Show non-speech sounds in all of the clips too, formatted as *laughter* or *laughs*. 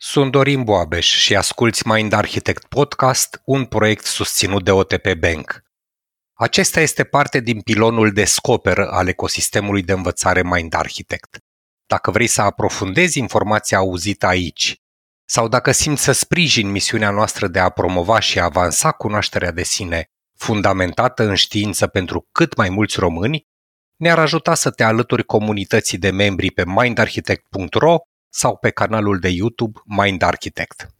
Sunt Dorin Boabeș și asculți Mind Architect Podcast, un proiect susținut de OTP Bank. Acesta este parte din pilonul Descoperă al ecosistemului de învățare Mind Architect. Dacă vrei să aprofundezi informația auzită aici sau dacă simți să sprijin misiunea noastră de a promova și avansa cunoașterea de sine fundamentată în știință pentru cât mai mulți români, ne-ar ajuta să te alături comunității de membri pe mindarchitect.ro sau pe canalul de YouTube Mind Architect.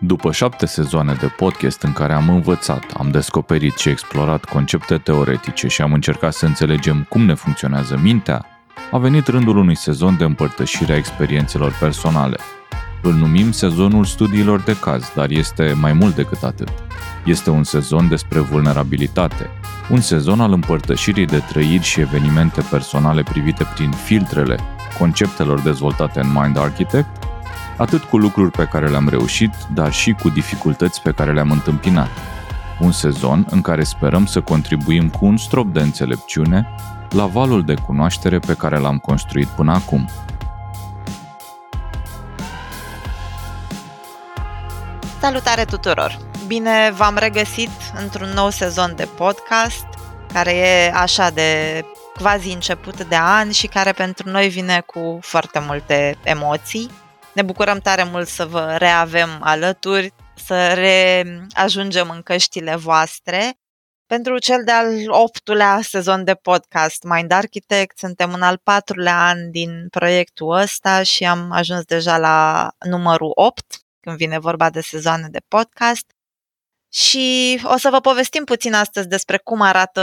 După șapte sezoane de podcast în care am învățat, am descoperit și explorat concepte teoretice și am încercat să înțelegem cum ne funcționează mintea, a venit rândul unui sezon de împărtășire a experiențelor personale. Îl numim sezonul studiilor de caz, dar este mai mult decât atât. Este un sezon despre vulnerabilitate, un sezon al împărtășirii de trăiri și evenimente personale privite prin filtrele conceptelor dezvoltate în Mind Architect, atât cu lucruri pe care le-am reușit, dar și cu dificultăți pe care le-am întâmpinat. Un sezon în care sperăm să contribuim cu un strop de înțelepciune la valul de cunoaștere pe care l-am construit până acum. Salutare tuturor! Bine v-am regăsit într-un nou sezon de podcast care e așa de quasi început de an și care pentru noi vine cu foarte multe emoții. Ne bucurăm tare mult să vă reavem alături, să reajungem în căștile voastre. Pentru cel de-al optulea sezon de podcast Mind Architect, suntem în al patrulea an din proiectul ăsta și am ajuns deja la numărul 8, când vine vorba de sezoane de podcast. Și o să vă povestim puțin astăzi despre cum arată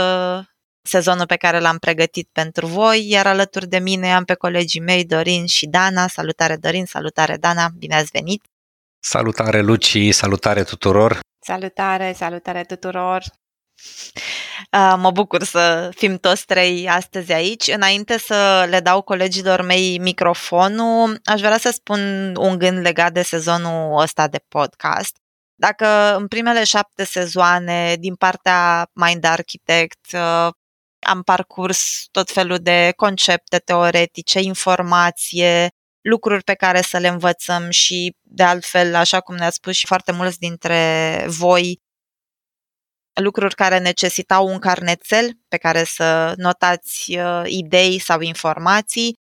sezonul pe care l-am pregătit pentru voi, iar alături de mine am pe colegii mei Dorin și Dana. Salutare Dorin, salutare Dana, bine ați venit! Salutare Luci, salutare tuturor! Salutare, salutare tuturor! Mă bucur să fim toți trei astăzi aici. Înainte să le dau colegilor mei microfonul, aș vrea să spun un gând legat de sezonul ăsta de podcast. Dacă în primele șapte sezoane, din partea Mind Architect, uh, am parcurs tot felul de concepte teoretice, informație, lucruri pe care să le învățăm și, de altfel, așa cum ne-a spus și foarte mulți dintre voi, lucruri care necesitau un carnețel pe care să notați uh, idei sau informații,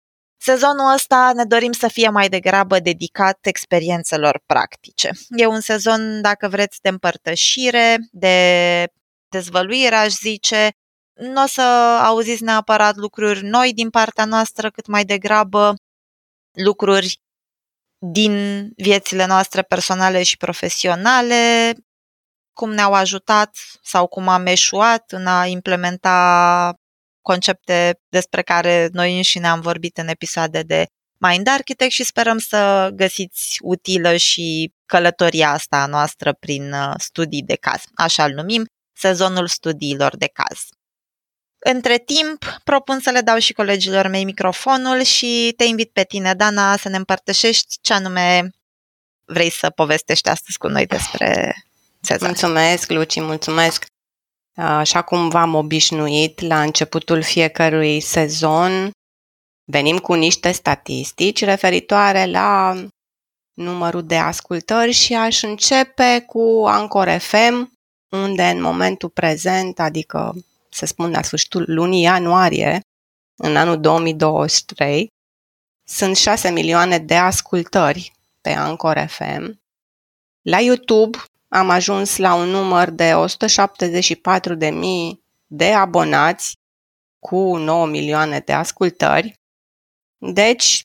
Sezonul ăsta ne dorim să fie mai degrabă dedicat experiențelor practice. E un sezon, dacă vreți, de împărtășire, de dezvăluire, aș zice. Nu o să auziți neapărat lucruri noi din partea noastră, cât mai degrabă lucruri din viețile noastre personale și profesionale, cum ne-au ajutat sau cum am eșuat în a implementa concepte despre care noi înșine am vorbit în episoade de Mind Architect și sperăm să găsiți utilă și călătoria asta a noastră prin uh, studii de caz. Așa îl numim, sezonul studiilor de caz. Între timp, propun să le dau și colegilor mei microfonul și te invit pe tine, Dana, să ne împărtășești ce anume vrei să povestești astăzi cu noi despre Cezar. Mulțumesc, Luci, mulțumesc. Așa cum v-am obișnuit la începutul fiecărui sezon, venim cu niște statistici referitoare la numărul de ascultări și aș începe cu Anchor FM, unde în momentul prezent, adică să spun la sfârșitul lunii ianuarie, în anul 2023, sunt 6 milioane de ascultări pe Anchor FM. La YouTube am ajuns la un număr de 174.000 de abonați cu 9 milioane de ascultări. Deci,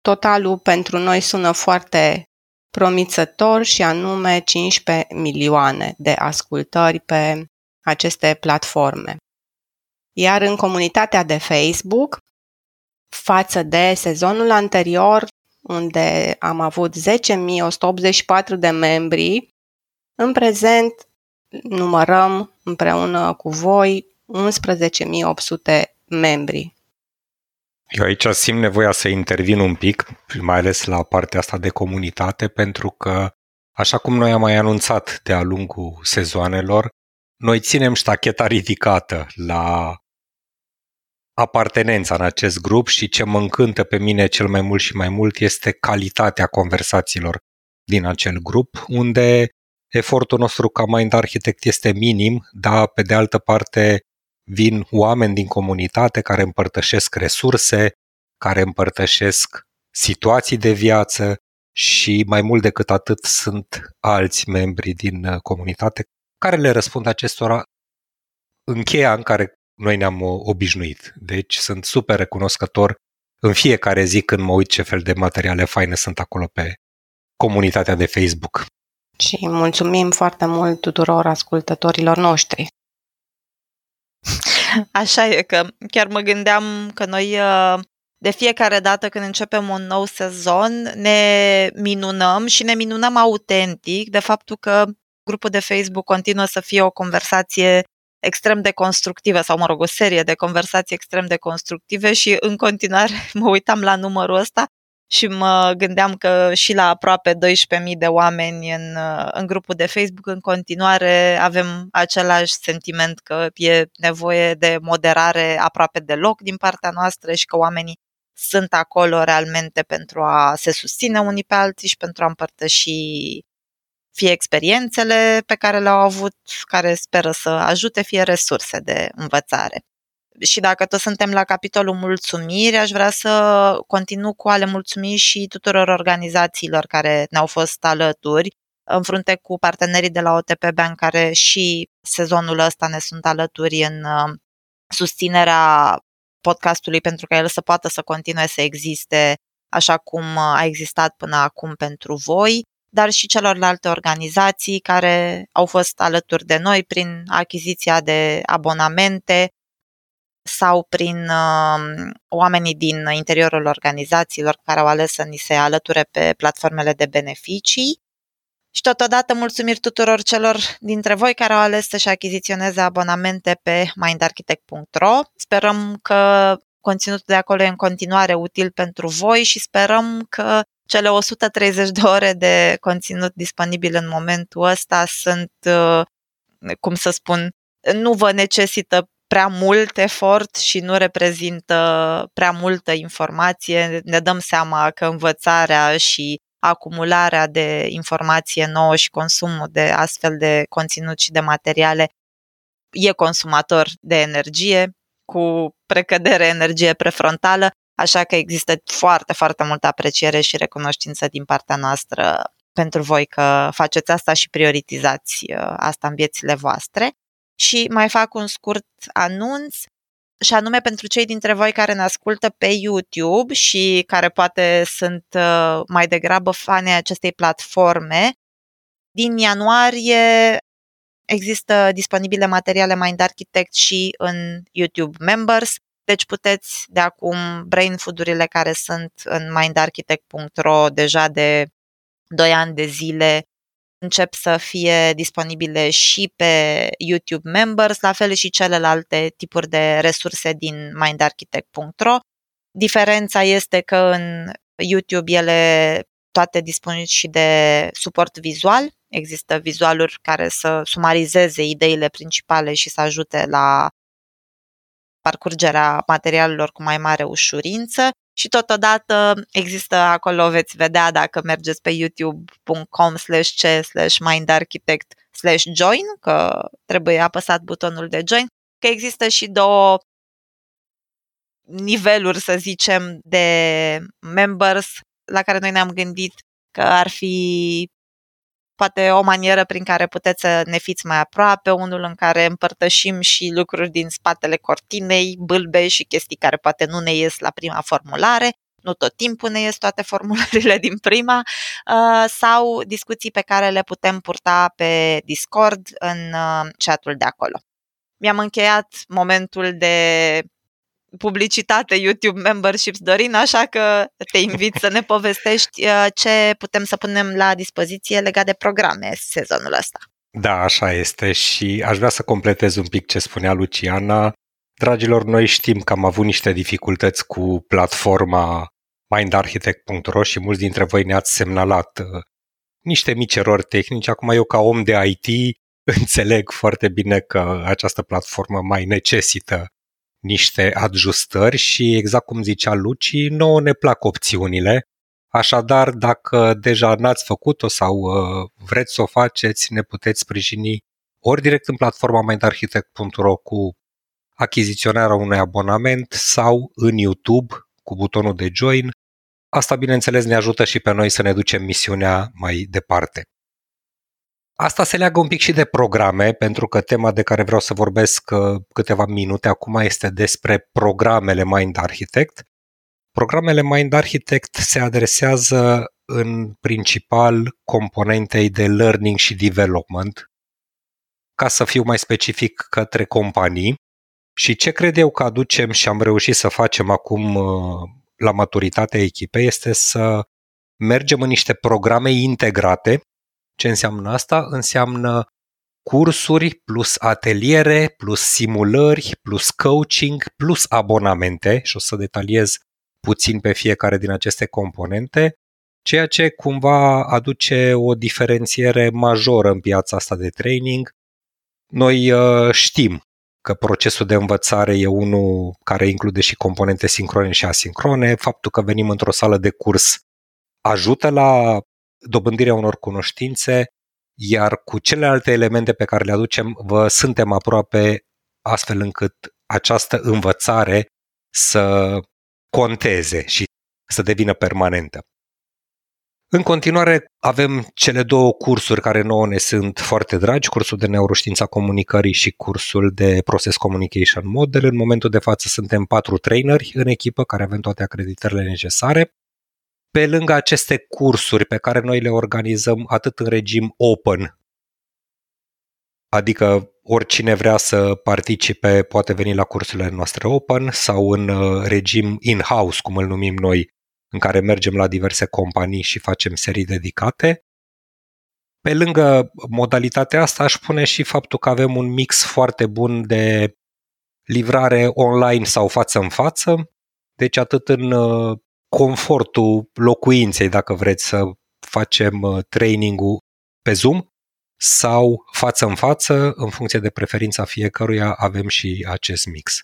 totalul pentru noi sună foarte promițător și anume 15 milioane de ascultări pe aceste platforme. Iar în comunitatea de Facebook, față de sezonul anterior, unde am avut 10.184 de membri, în prezent numărăm împreună cu voi 11.800 membri. Eu aici simt nevoia să intervin un pic, mai ales la partea asta de comunitate, pentru că, așa cum noi am mai anunțat de-a lungul sezoanelor, noi ținem ștacheta ridicată la apartenența în acest grup și ce mă încântă pe mine cel mai mult și mai mult este calitatea conversațiilor din acel grup, unde efortul nostru ca Mind Architect este minim, dar pe de altă parte vin oameni din comunitate care împărtășesc resurse, care împărtășesc situații de viață și mai mult decât atât sunt alți membri din uh, comunitate care le răspund acestora în cheia în care noi ne-am uh, obișnuit. Deci sunt super recunoscător în fiecare zi când mă uit ce fel de materiale faine sunt acolo pe comunitatea de Facebook. Și mulțumim foarte mult tuturor ascultătorilor noștri. *laughs* Așa e că chiar mă gândeam că noi uh, de fiecare dată când începem un nou sezon ne minunăm și ne minunăm autentic de faptul că grupul de Facebook continuă să fie o conversație extrem de constructivă sau, mă rog, o serie de conversații extrem de constructive și în continuare *laughs* mă uitam la numărul ăsta și mă gândeam că și la aproape 12.000 de oameni în, în grupul de Facebook în continuare avem același sentiment că e nevoie de moderare aproape deloc din partea noastră și că oamenii sunt acolo realmente pentru a se susține unii pe alții și pentru a împărtăși fie experiențele pe care le-au avut, care speră să ajute, fie resurse de învățare. Și dacă tot suntem la capitolul mulțumiri, aș vrea să continu cu ale mulțumiri și tuturor organizațiilor care ne-au fost alături, în frunte cu partenerii de la OTP Bank care și sezonul ăsta ne sunt alături în uh, susținerea podcastului pentru ca el să poată să continue să existe așa cum a existat până acum pentru voi, dar și celorlalte organizații care au fost alături de noi prin achiziția de abonamente sau prin uh, oamenii din interiorul organizațiilor care au ales să ni se alăture pe platformele de beneficii. Și totodată mulțumiri tuturor celor dintre voi care au ales să-și achiziționeze abonamente pe mindarchitect.ro. Sperăm că conținutul de acolo e în continuare util pentru voi și sperăm că cele 130 de ore de conținut disponibil în momentul ăsta sunt, uh, cum să spun, nu vă necesită prea mult efort și nu reprezintă prea multă informație. Ne dăm seama că învățarea și acumularea de informație nouă și consumul de astfel de conținut și de materiale e consumator de energie, cu precădere energie prefrontală, așa că există foarte, foarte multă apreciere și recunoștință din partea noastră pentru voi că faceți asta și prioritizați uh, asta în viețile voastre. Și mai fac un scurt anunț și anume pentru cei dintre voi care ne ascultă pe YouTube și care poate sunt uh, mai degrabă fani acestei platforme, din ianuarie există disponibile materiale Mind Architect și în YouTube Members, deci puteți de acum brain food-urile care sunt în mindarchitect.ro deja de 2 ani de zile încep să fie disponibile și pe YouTube Members, la fel și celelalte tipuri de resurse din mindarchitect.ro. Diferența este că în YouTube ele toate dispun și de suport vizual. Există vizualuri care să sumarizeze ideile principale și să ajute la parcurgerea materialelor cu mai mare ușurință și totodată există acolo, veți vedea dacă mergeți pe youtube.com slash c slash mindarchitect slash join, că trebuie apăsat butonul de join, că există și două niveluri, să zicem, de members la care noi ne-am gândit că ar fi poate o manieră prin care puteți să ne fiți mai aproape, unul în care împărtășim și lucruri din spatele cortinei, bâlbe și chestii care poate nu ne ies la prima formulare, nu tot timpul ne ies toate formulările din prima, uh, sau discuții pe care le putem purta pe Discord în uh, chatul de acolo. Mi-am încheiat momentul de publicitate YouTube memberships, Dorin, așa că te invit să ne povestești uh, ce putem să punem la dispoziție legat de programe sezonul ăsta. Da, așa este și aș vrea să completez un pic ce spunea Luciana. Dragilor, noi știm că am avut niște dificultăți cu platforma mindarchitect.ro și mulți dintre voi ne-ați semnalat uh, niște mici erori tehnici. Acum eu ca om de IT înțeleg foarte bine că această platformă mai necesită niște ajustări și exact cum zicea Luci, nouă ne plac opțiunile, Așadar, dacă deja n-ați făcut-o sau uh, vreți să o faceți, ne puteți sprijini ori direct în platforma mindarchitect.ro cu achiziționarea unui abonament sau în YouTube cu butonul de join. Asta, bineînțeles, ne ajută și pe noi să ne ducem misiunea mai departe. Asta se leagă un pic și de programe, pentru că tema de care vreau să vorbesc uh, câteva minute acum este despre programele Mind Architect. Programele Mind Architect se adresează în principal componentei de learning și development, ca să fiu mai specific către companii. Și ce cred eu că aducem și am reușit să facem acum uh, la maturitatea echipei este să mergem în niște programe integrate. Ce înseamnă asta? Înseamnă cursuri plus ateliere, plus simulări, plus coaching, plus abonamente și o să detaliez puțin pe fiecare din aceste componente, ceea ce cumva aduce o diferențiere majoră în piața asta de training. Noi uh, știm că procesul de învățare e unul care include și componente sincrone și asincrone. Faptul că venim într-o sală de curs ajută la dobândirea unor cunoștințe, iar cu celelalte elemente pe care le aducem, vă suntem aproape astfel încât această învățare să conteze și să devină permanentă. În continuare, avem cele două cursuri care nouă ne sunt foarte dragi, cursul de neuroștiința comunicării și cursul de Process Communication Model. În momentul de față suntem patru traineri în echipă care avem toate acreditările necesare. Pe lângă aceste cursuri pe care noi le organizăm atât în regim open, adică oricine vrea să participe poate veni la cursurile noastre open sau în uh, regim in-house, cum îl numim noi, în care mergem la diverse companii și facem serii dedicate. Pe lângă modalitatea asta aș pune și faptul că avem un mix foarte bun de livrare online sau față în față, deci atât în uh, confortul locuinței, dacă vreți să facem uh, training-ul pe Zoom, sau față în față, în funcție de preferința fiecăruia, avem și acest mix.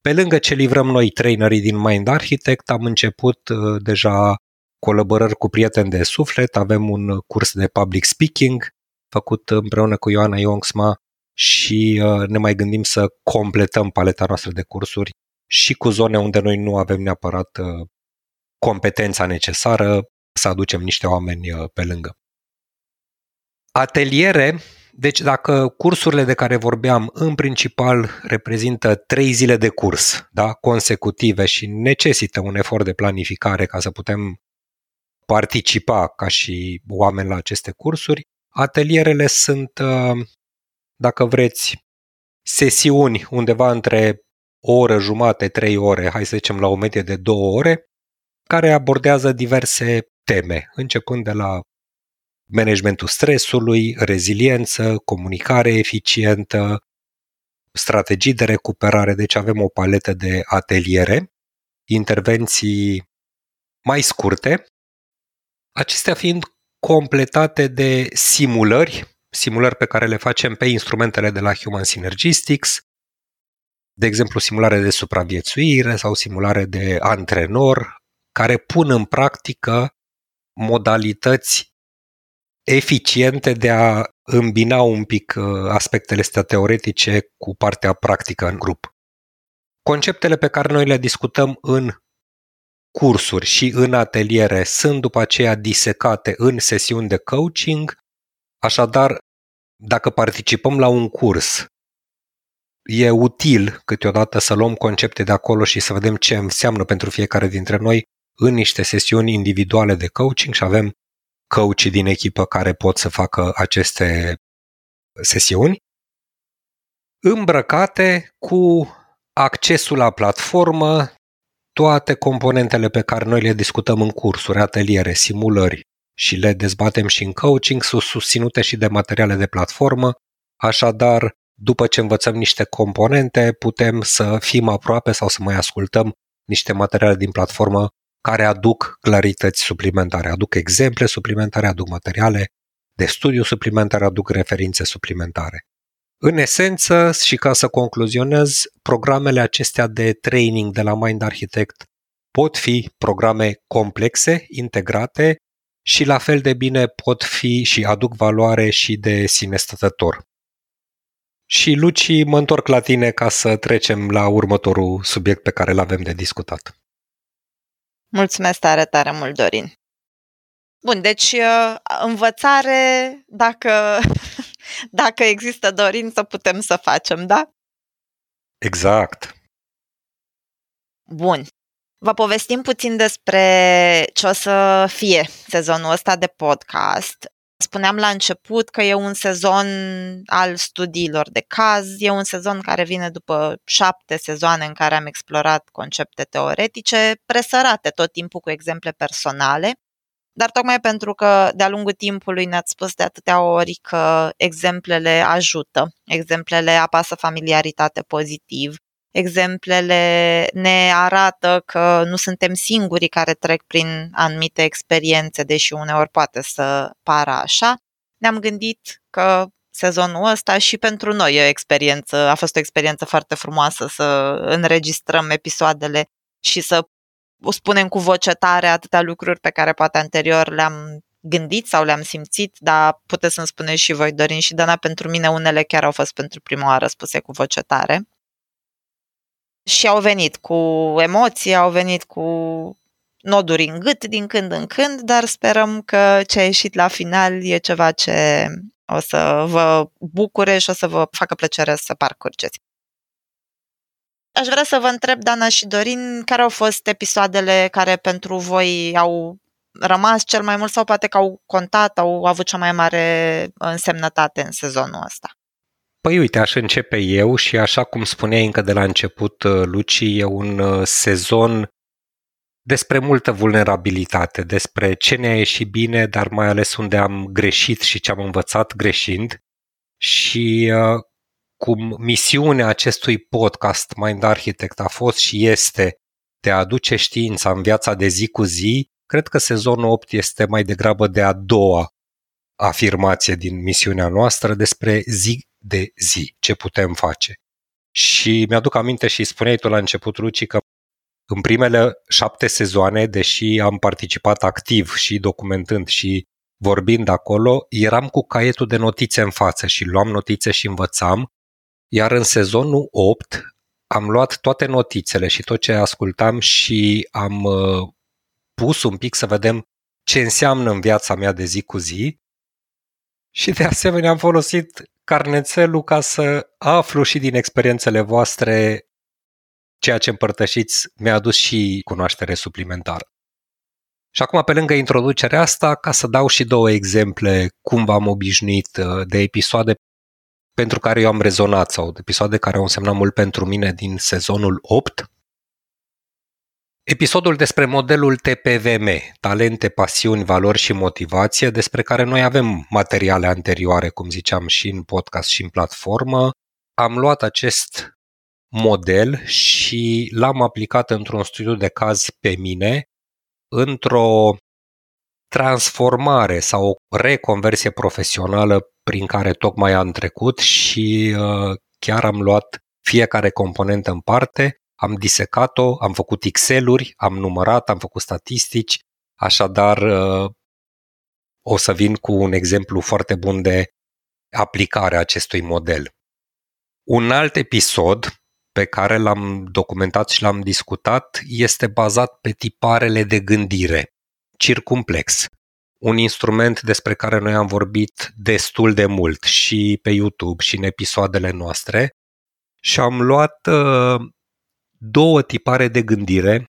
Pe lângă ce livrăm noi trainerii din Mind Architect, am început uh, deja colaborări cu prieteni de suflet, avem un curs de public speaking făcut împreună cu Ioana Iongsma și uh, ne mai gândim să completăm paleta noastră de cursuri și cu zone unde noi nu avem neapărat uh, competența necesară, să aducem niște oameni pe lângă. Ateliere, deci dacă cursurile de care vorbeam în principal reprezintă trei zile de curs, da, consecutive și necesită un efort de planificare ca să putem participa ca și oameni la aceste cursuri, atelierele sunt, uh, dacă vreți, sesiuni undeva între o oră jumate, trei ore, hai să zicem la o medie de două ore, care abordează diverse teme, începând de la managementul stresului, reziliență, comunicare eficientă, strategii de recuperare, deci avem o paletă de ateliere, intervenții mai scurte, acestea fiind completate de simulări, simulări pe care le facem pe instrumentele de la Human Synergistics, de exemplu simulare de supraviețuire sau simulare de antrenor, care pun în practică modalități eficiente de a îmbina un pic uh, aspectele astea teoretice cu partea practică în grup. Conceptele pe care noi le discutăm în cursuri și în ateliere sunt după aceea disecate în sesiuni de coaching, așadar, dacă participăm la un curs, e util câteodată să luăm concepte de acolo și să vedem ce înseamnă pentru fiecare dintre noi în niște sesiuni individuale de coaching și avem coach din echipă care pot să facă aceste sesiuni, îmbrăcate cu accesul la platformă, toate componentele pe care noi le discutăm în cursuri, ateliere, simulări și le dezbatem și în coaching sunt susținute și de materiale de platformă, așadar, după ce învățăm niște componente, putem să fim aproape sau să mai ascultăm niște materiale din platformă care aduc clarități suplimentare, aduc exemple suplimentare, aduc materiale de studiu suplimentare, aduc referințe suplimentare. În esență, și ca să concluzionez, programele acestea de training de la Mind Architect pot fi programe complexe, integrate și la fel de bine pot fi și aduc valoare și de sine stătător. Și Luci, mă întorc la tine ca să trecem la următorul subiect pe care îl avem de discutat. Mulțumesc tare, tare mult, Dorin. Bun, deci uh, învățare, dacă, *laughs* dacă există dorință, putem să facem, da? Exact. Bun. Vă povestim puțin despre ce o să fie sezonul ăsta de podcast. Spuneam la început că e un sezon al studiilor de caz, e un sezon care vine după șapte sezoane în care am explorat concepte teoretice, presărate tot timpul cu exemple personale, dar tocmai pentru că de-a lungul timpului ne-ați spus de atâtea ori că exemplele ajută, exemplele apasă familiaritate pozitiv, exemplele ne arată că nu suntem singurii care trec prin anumite experiențe, deși uneori poate să pară așa, ne-am gândit că sezonul ăsta și pentru noi e o experiență, a fost o experiență foarte frumoasă să înregistrăm episoadele și să spunem cu voce tare atâtea lucruri pe care poate anterior le-am gândit sau le-am simțit, dar puteți să-mi spuneți și voi, Dorin și Dana, pentru mine unele chiar au fost pentru prima oară spuse cu voce tare și au venit cu emoții, au venit cu noduri în gât din când în când, dar sperăm că ce a ieșit la final e ceva ce o să vă bucure și o să vă facă plăcere să parcurgeți. Aș vrea să vă întreb, Dana și Dorin, care au fost episoadele care pentru voi au rămas cel mai mult sau poate că au contat, au avut cea mai mare însemnătate în sezonul ăsta? Păi uite, aș începe eu și așa cum spuneai încă de la început, uh, Luci, e un uh, sezon despre multă vulnerabilitate, despre ce ne-a ieșit bine, dar mai ales unde am greșit și ce am învățat greșind. Și uh, cum misiunea acestui podcast Mind Architect a fost și este de a aduce știința în viața de zi cu zi, cred că sezonul 8 este mai degrabă de a doua afirmație din misiunea noastră despre zi de zi, ce putem face. Și mi-aduc aminte și spuneai tu la început, Luci, că în primele șapte sezoane, deși am participat activ și documentând și vorbind acolo, eram cu caietul de notițe în față și luam notițe și învățam, iar în sezonul 8 am luat toate notițele și tot ce ascultam și am uh, pus un pic să vedem ce înseamnă în viața mea de zi cu zi și de asemenea am folosit carnețelul ca să aflu și din experiențele voastre ceea ce împărtășiți mi-a adus și cunoaștere suplimentară. Și acum, pe lângă introducerea asta, ca să dau și două exemple cum v-am obișnuit uh, de episoade pentru care eu am rezonat sau de episoade care au însemnat mult pentru mine din sezonul 8, Episodul despre modelul TPVM, talente, pasiuni, valori și motivație, despre care noi avem materiale anterioare, cum ziceam, și în podcast și în platformă, am luat acest model și l-am aplicat într-un studiu de caz pe mine, într-o transformare sau o reconversie profesională prin care tocmai am trecut și uh, chiar am luat fiecare componentă în parte am disecat-o, am făcut Excel-uri, am numărat, am făcut statistici, așadar uh, o să vin cu un exemplu foarte bun de aplicare a acestui model. Un alt episod pe care l-am documentat și l-am discutat este bazat pe tiparele de gândire, circumplex, un instrument despre care noi am vorbit destul de mult și pe YouTube și în episoadele noastre și am luat uh, două tipare de gândire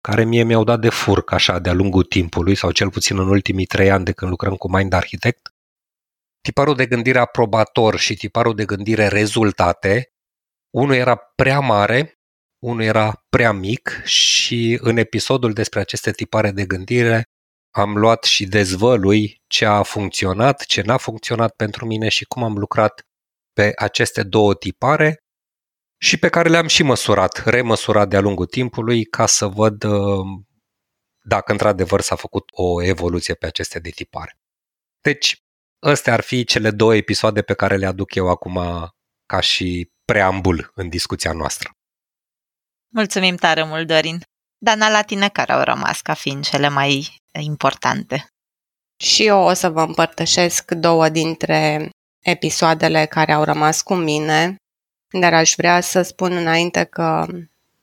care mie mi-au dat de furc așa de-a lungul timpului, sau cel puțin în ultimii trei ani de când lucrăm cu Mind Architect. Tiparul de gândire aprobator și tiparul de gândire rezultate, unul era prea mare, unul era prea mic și în episodul despre aceste tipare de gândire am luat și dezvălui ce a funcționat, ce n-a funcționat pentru mine și cum am lucrat pe aceste două tipare și pe care le-am și măsurat, remăsurat de-a lungul timpului ca să văd uh, dacă într-adevăr s-a făcut o evoluție pe aceste de tipare. Deci, Astea ar fi cele două episoade pe care le aduc eu acum ca și preambul în discuția noastră. Mulțumim tare mult, Dorin. Dana, la tine care au rămas ca fiind cele mai importante? Și eu o să vă împărtășesc două dintre episoadele care au rămas cu mine, dar aș vrea să spun înainte că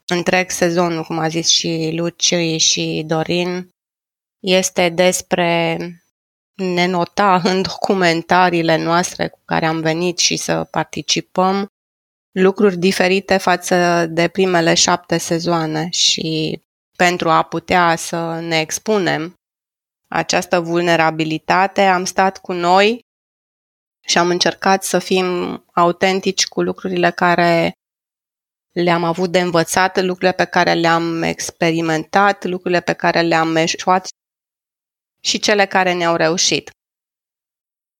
întreg sezonul, cum a zis și Luci și Dorin, este despre ne nota *laughs* în documentariile noastre cu care am venit și să participăm lucruri diferite față de primele șapte sezoane. Și pentru a putea să ne expunem această vulnerabilitate, am stat cu noi și am încercat să fim autentici cu lucrurile care le-am avut de învățat, lucrurile pe care le-am experimentat, lucrurile pe care le-am eșuat și cele care ne-au reușit.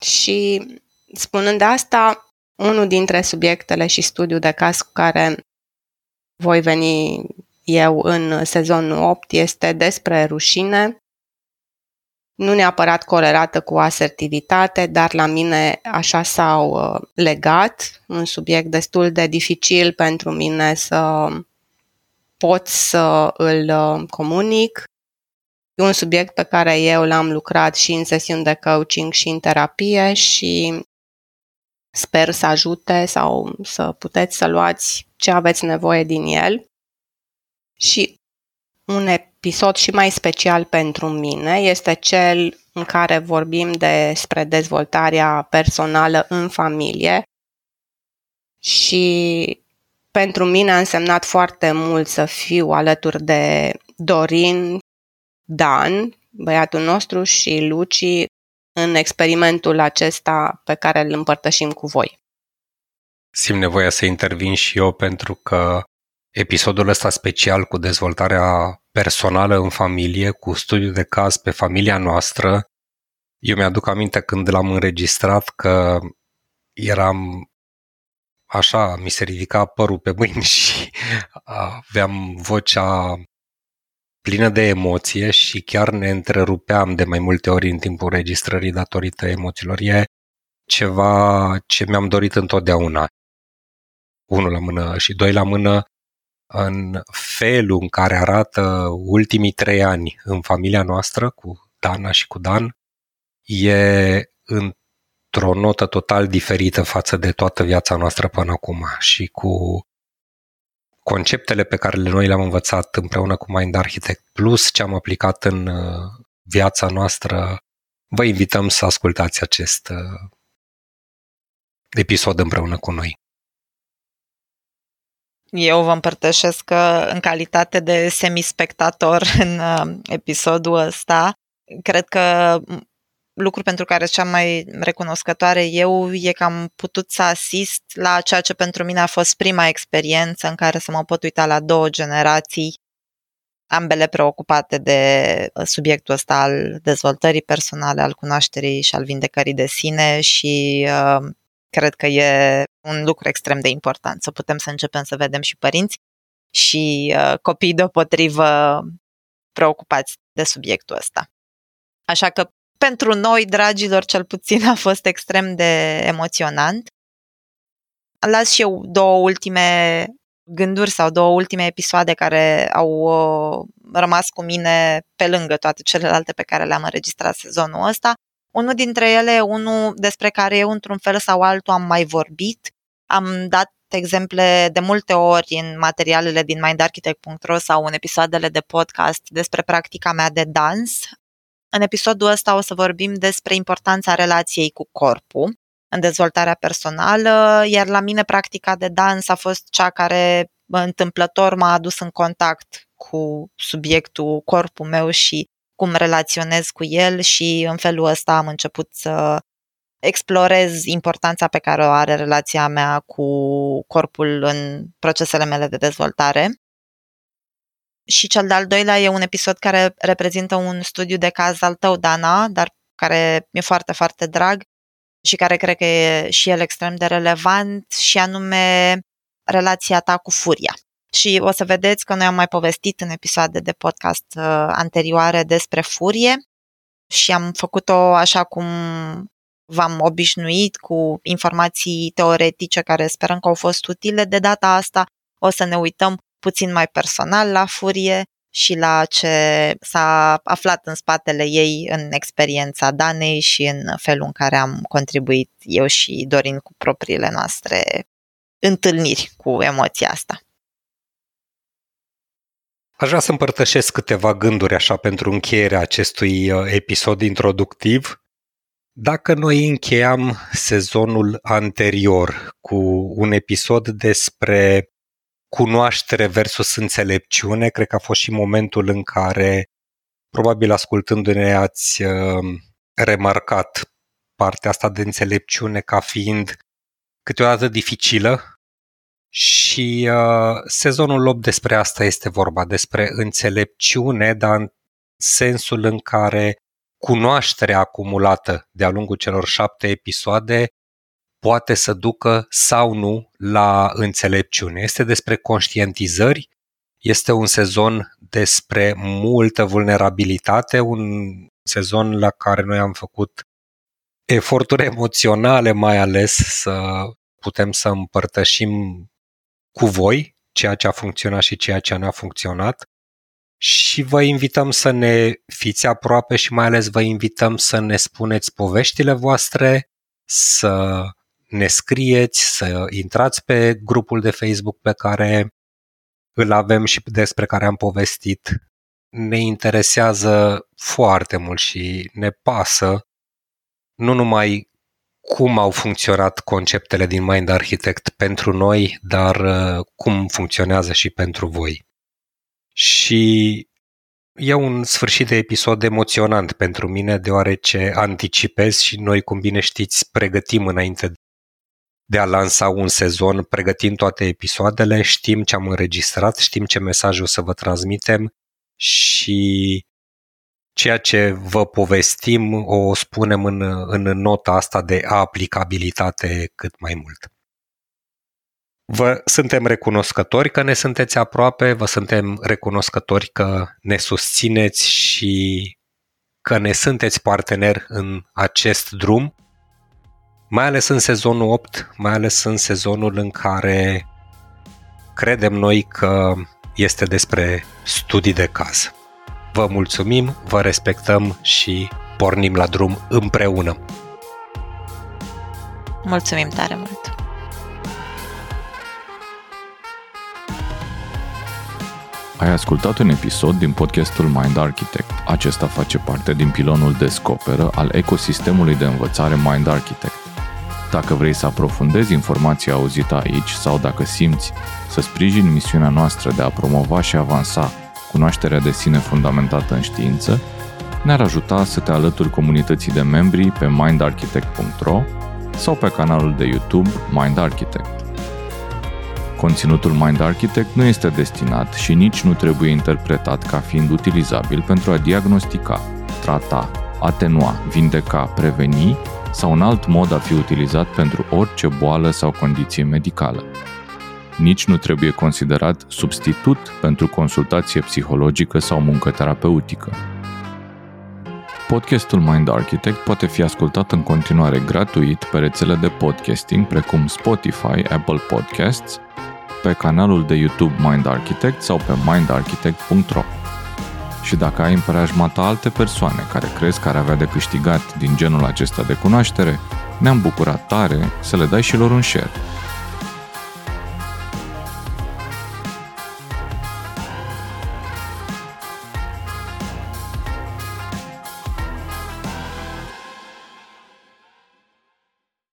Și spunând asta, unul dintre subiectele și studiul de caz cu care voi veni eu în sezonul 8 este despre rușine, nu neapărat corelată cu asertivitate, dar la mine așa s-au uh, legat, un subiect destul de dificil pentru mine să pot să îl uh, comunic. E un subiect pe care eu l-am lucrat și în sesiuni de coaching și în terapie și sper să ajute sau să puteți să luați ce aveți nevoie din el. Și un episod și mai special pentru mine este cel în care vorbim despre dezvoltarea personală în familie și pentru mine a însemnat foarte mult să fiu alături de Dorin, Dan, băiatul nostru și Luci în experimentul acesta pe care îl împărtășim cu voi. Simt nevoia să intervin și eu pentru că episodul ăsta special cu dezvoltarea personală în familie, cu studiu de caz pe familia noastrstră, eu mi-aduc aminte când l-am înregistrat că eram așa, mi se ridica părul pe mâini *laughs* și aveam vocea plină de emoție și chiar ne întrerupeam de mai multe ori în timpul registrării datorită emoțiilor. E ceva ce mi-am dorit întotdeauna. Unul la mână și doi la mână în felul în care arată ultimii trei ani în familia noastră cu Dana și cu Dan e într-o notă total diferită față de toată viața noastră până acum și cu conceptele pe care noi le-am învățat împreună cu Mind Architect plus ce am aplicat în uh, viața noastră, vă invităm să ascultați acest uh, episod împreună cu noi. Eu vă împărtășesc că în calitate de semispectator *laughs* în uh, episodul ăsta, cred că lucru pentru care cea mai recunoscătoare eu e că am putut să asist la ceea ce pentru mine a fost prima experiență în care să mă pot uita la două generații, ambele preocupate de uh, subiectul ăsta al dezvoltării personale, al cunoașterii și al vindecării de sine și uh, cred că e un lucru extrem de important să putem să începem să vedem și părinți și uh, copii deopotrivă preocupați de subiectul ăsta. Așa că pentru noi, dragilor, cel puțin a fost extrem de emoționant. Las și eu două ultime gânduri sau două ultime episoade care au uh, rămas cu mine pe lângă toate celelalte pe care le-am înregistrat sezonul ăsta. Unul dintre ele, unul despre care eu într-un fel sau altul am mai vorbit. Am dat exemple de multe ori în materialele din mindarchitect.ro sau în episoadele de podcast despre practica mea de dans. În episodul ăsta o să vorbim despre importanța relației cu corpul în dezvoltarea personală, iar la mine practica de dans a fost cea care întâmplător m-a adus în contact cu subiectul corpul meu și cum relaționez cu el și în felul ăsta am început să explorez importanța pe care o are relația mea cu corpul în procesele mele de dezvoltare. Și cel de-al doilea e un episod care reprezintă un studiu de caz al tău, Dana, dar care mi-e foarte, foarte drag și care cred că e și el extrem de relevant și anume relația ta cu furia. Și o să vedeți că noi am mai povestit în episoade de podcast uh, anterioare despre furie și am făcut-o așa cum v-am obișnuit cu informații teoretice care sperăm că au fost utile, de data asta o să ne uităm puțin mai personal la furie și la ce s-a aflat în spatele ei în experiența Danei și în felul în care am contribuit eu și Dorin cu propriile noastre întâlniri cu emoția asta. Aș vrea să împărtășesc câteva gânduri așa pentru încheierea acestui uh, episod introductiv. Dacă noi încheiam sezonul anterior cu un episod despre cunoaștere versus înțelepciune, cred că a fost și momentul în care, probabil ascultându-ne, ați uh, remarcat partea asta de înțelepciune ca fiind câteodată dificilă și uh, sezonul 8 despre asta este vorba, despre înțelepciune, dar în sensul în care cunoașterea acumulată de-a lungul celor șapte episoade poate să ducă sau nu la înțelepciune. Este despre conștientizări, este un sezon despre multă vulnerabilitate, un sezon la care noi am făcut eforturi emoționale mai ales să putem să împărtășim cu voi ceea ce a funcționat și ceea ce nu a funcționat și vă invităm să ne fiți aproape și mai ales vă invităm să ne spuneți poveștile voastre, să ne scrieți, să intrați pe grupul de Facebook pe care îl avem și despre care am povestit. Ne interesează foarte mult și ne pasă nu numai cum au funcționat conceptele din Mind Architect pentru noi, dar uh, cum funcționează și pentru voi. Și e un sfârșit de episod emoționant pentru mine, deoarece anticipez și noi, cum bine știți, pregătim înainte de a lansa un sezon, pregătim toate episoadele, știm ce am înregistrat, știm ce mesaj o să vă transmitem și ceea ce vă povestim o spunem în, în nota asta de aplicabilitate cât mai mult. Vă suntem recunoscători că ne sunteți aproape, vă suntem recunoscători că ne susțineți și că ne sunteți partener în acest drum, mai ales în sezonul 8, mai ales în sezonul în care credem noi că este despre studii de caz. Vă mulțumim, vă respectăm și pornim la drum împreună. Mulțumim tare mult! Ai ascultat un episod din podcastul Mind Architect. Acesta face parte din pilonul Descoperă al ecosistemului de învățare Mind Architect. Dacă vrei să aprofundezi informația auzită aici sau dacă simți să sprijini misiunea noastră de a promova și avansa cunoașterea de sine fundamentată în știință, ne-ar ajuta să te alături comunității de membri pe mindarchitect.ro sau pe canalul de YouTube Mind Architect. Conținutul Mind Architect nu este destinat și nici nu trebuie interpretat ca fiind utilizabil pentru a diagnostica, trata, atenua, vindeca, preveni sau un alt mod a fi utilizat pentru orice boală sau condiție medicală nici nu trebuie considerat substitut pentru consultație psihologică sau muncă terapeutică. Podcastul Mind Architect poate fi ascultat în continuare gratuit pe rețele de podcasting precum Spotify, Apple Podcasts, pe canalul de YouTube Mind Architect sau pe mindarchitect.ro. Și dacă ai în preajma ta alte persoane care crezi că ar avea de câștigat din genul acesta de cunoaștere, ne-am bucurat tare să le dai și lor un share.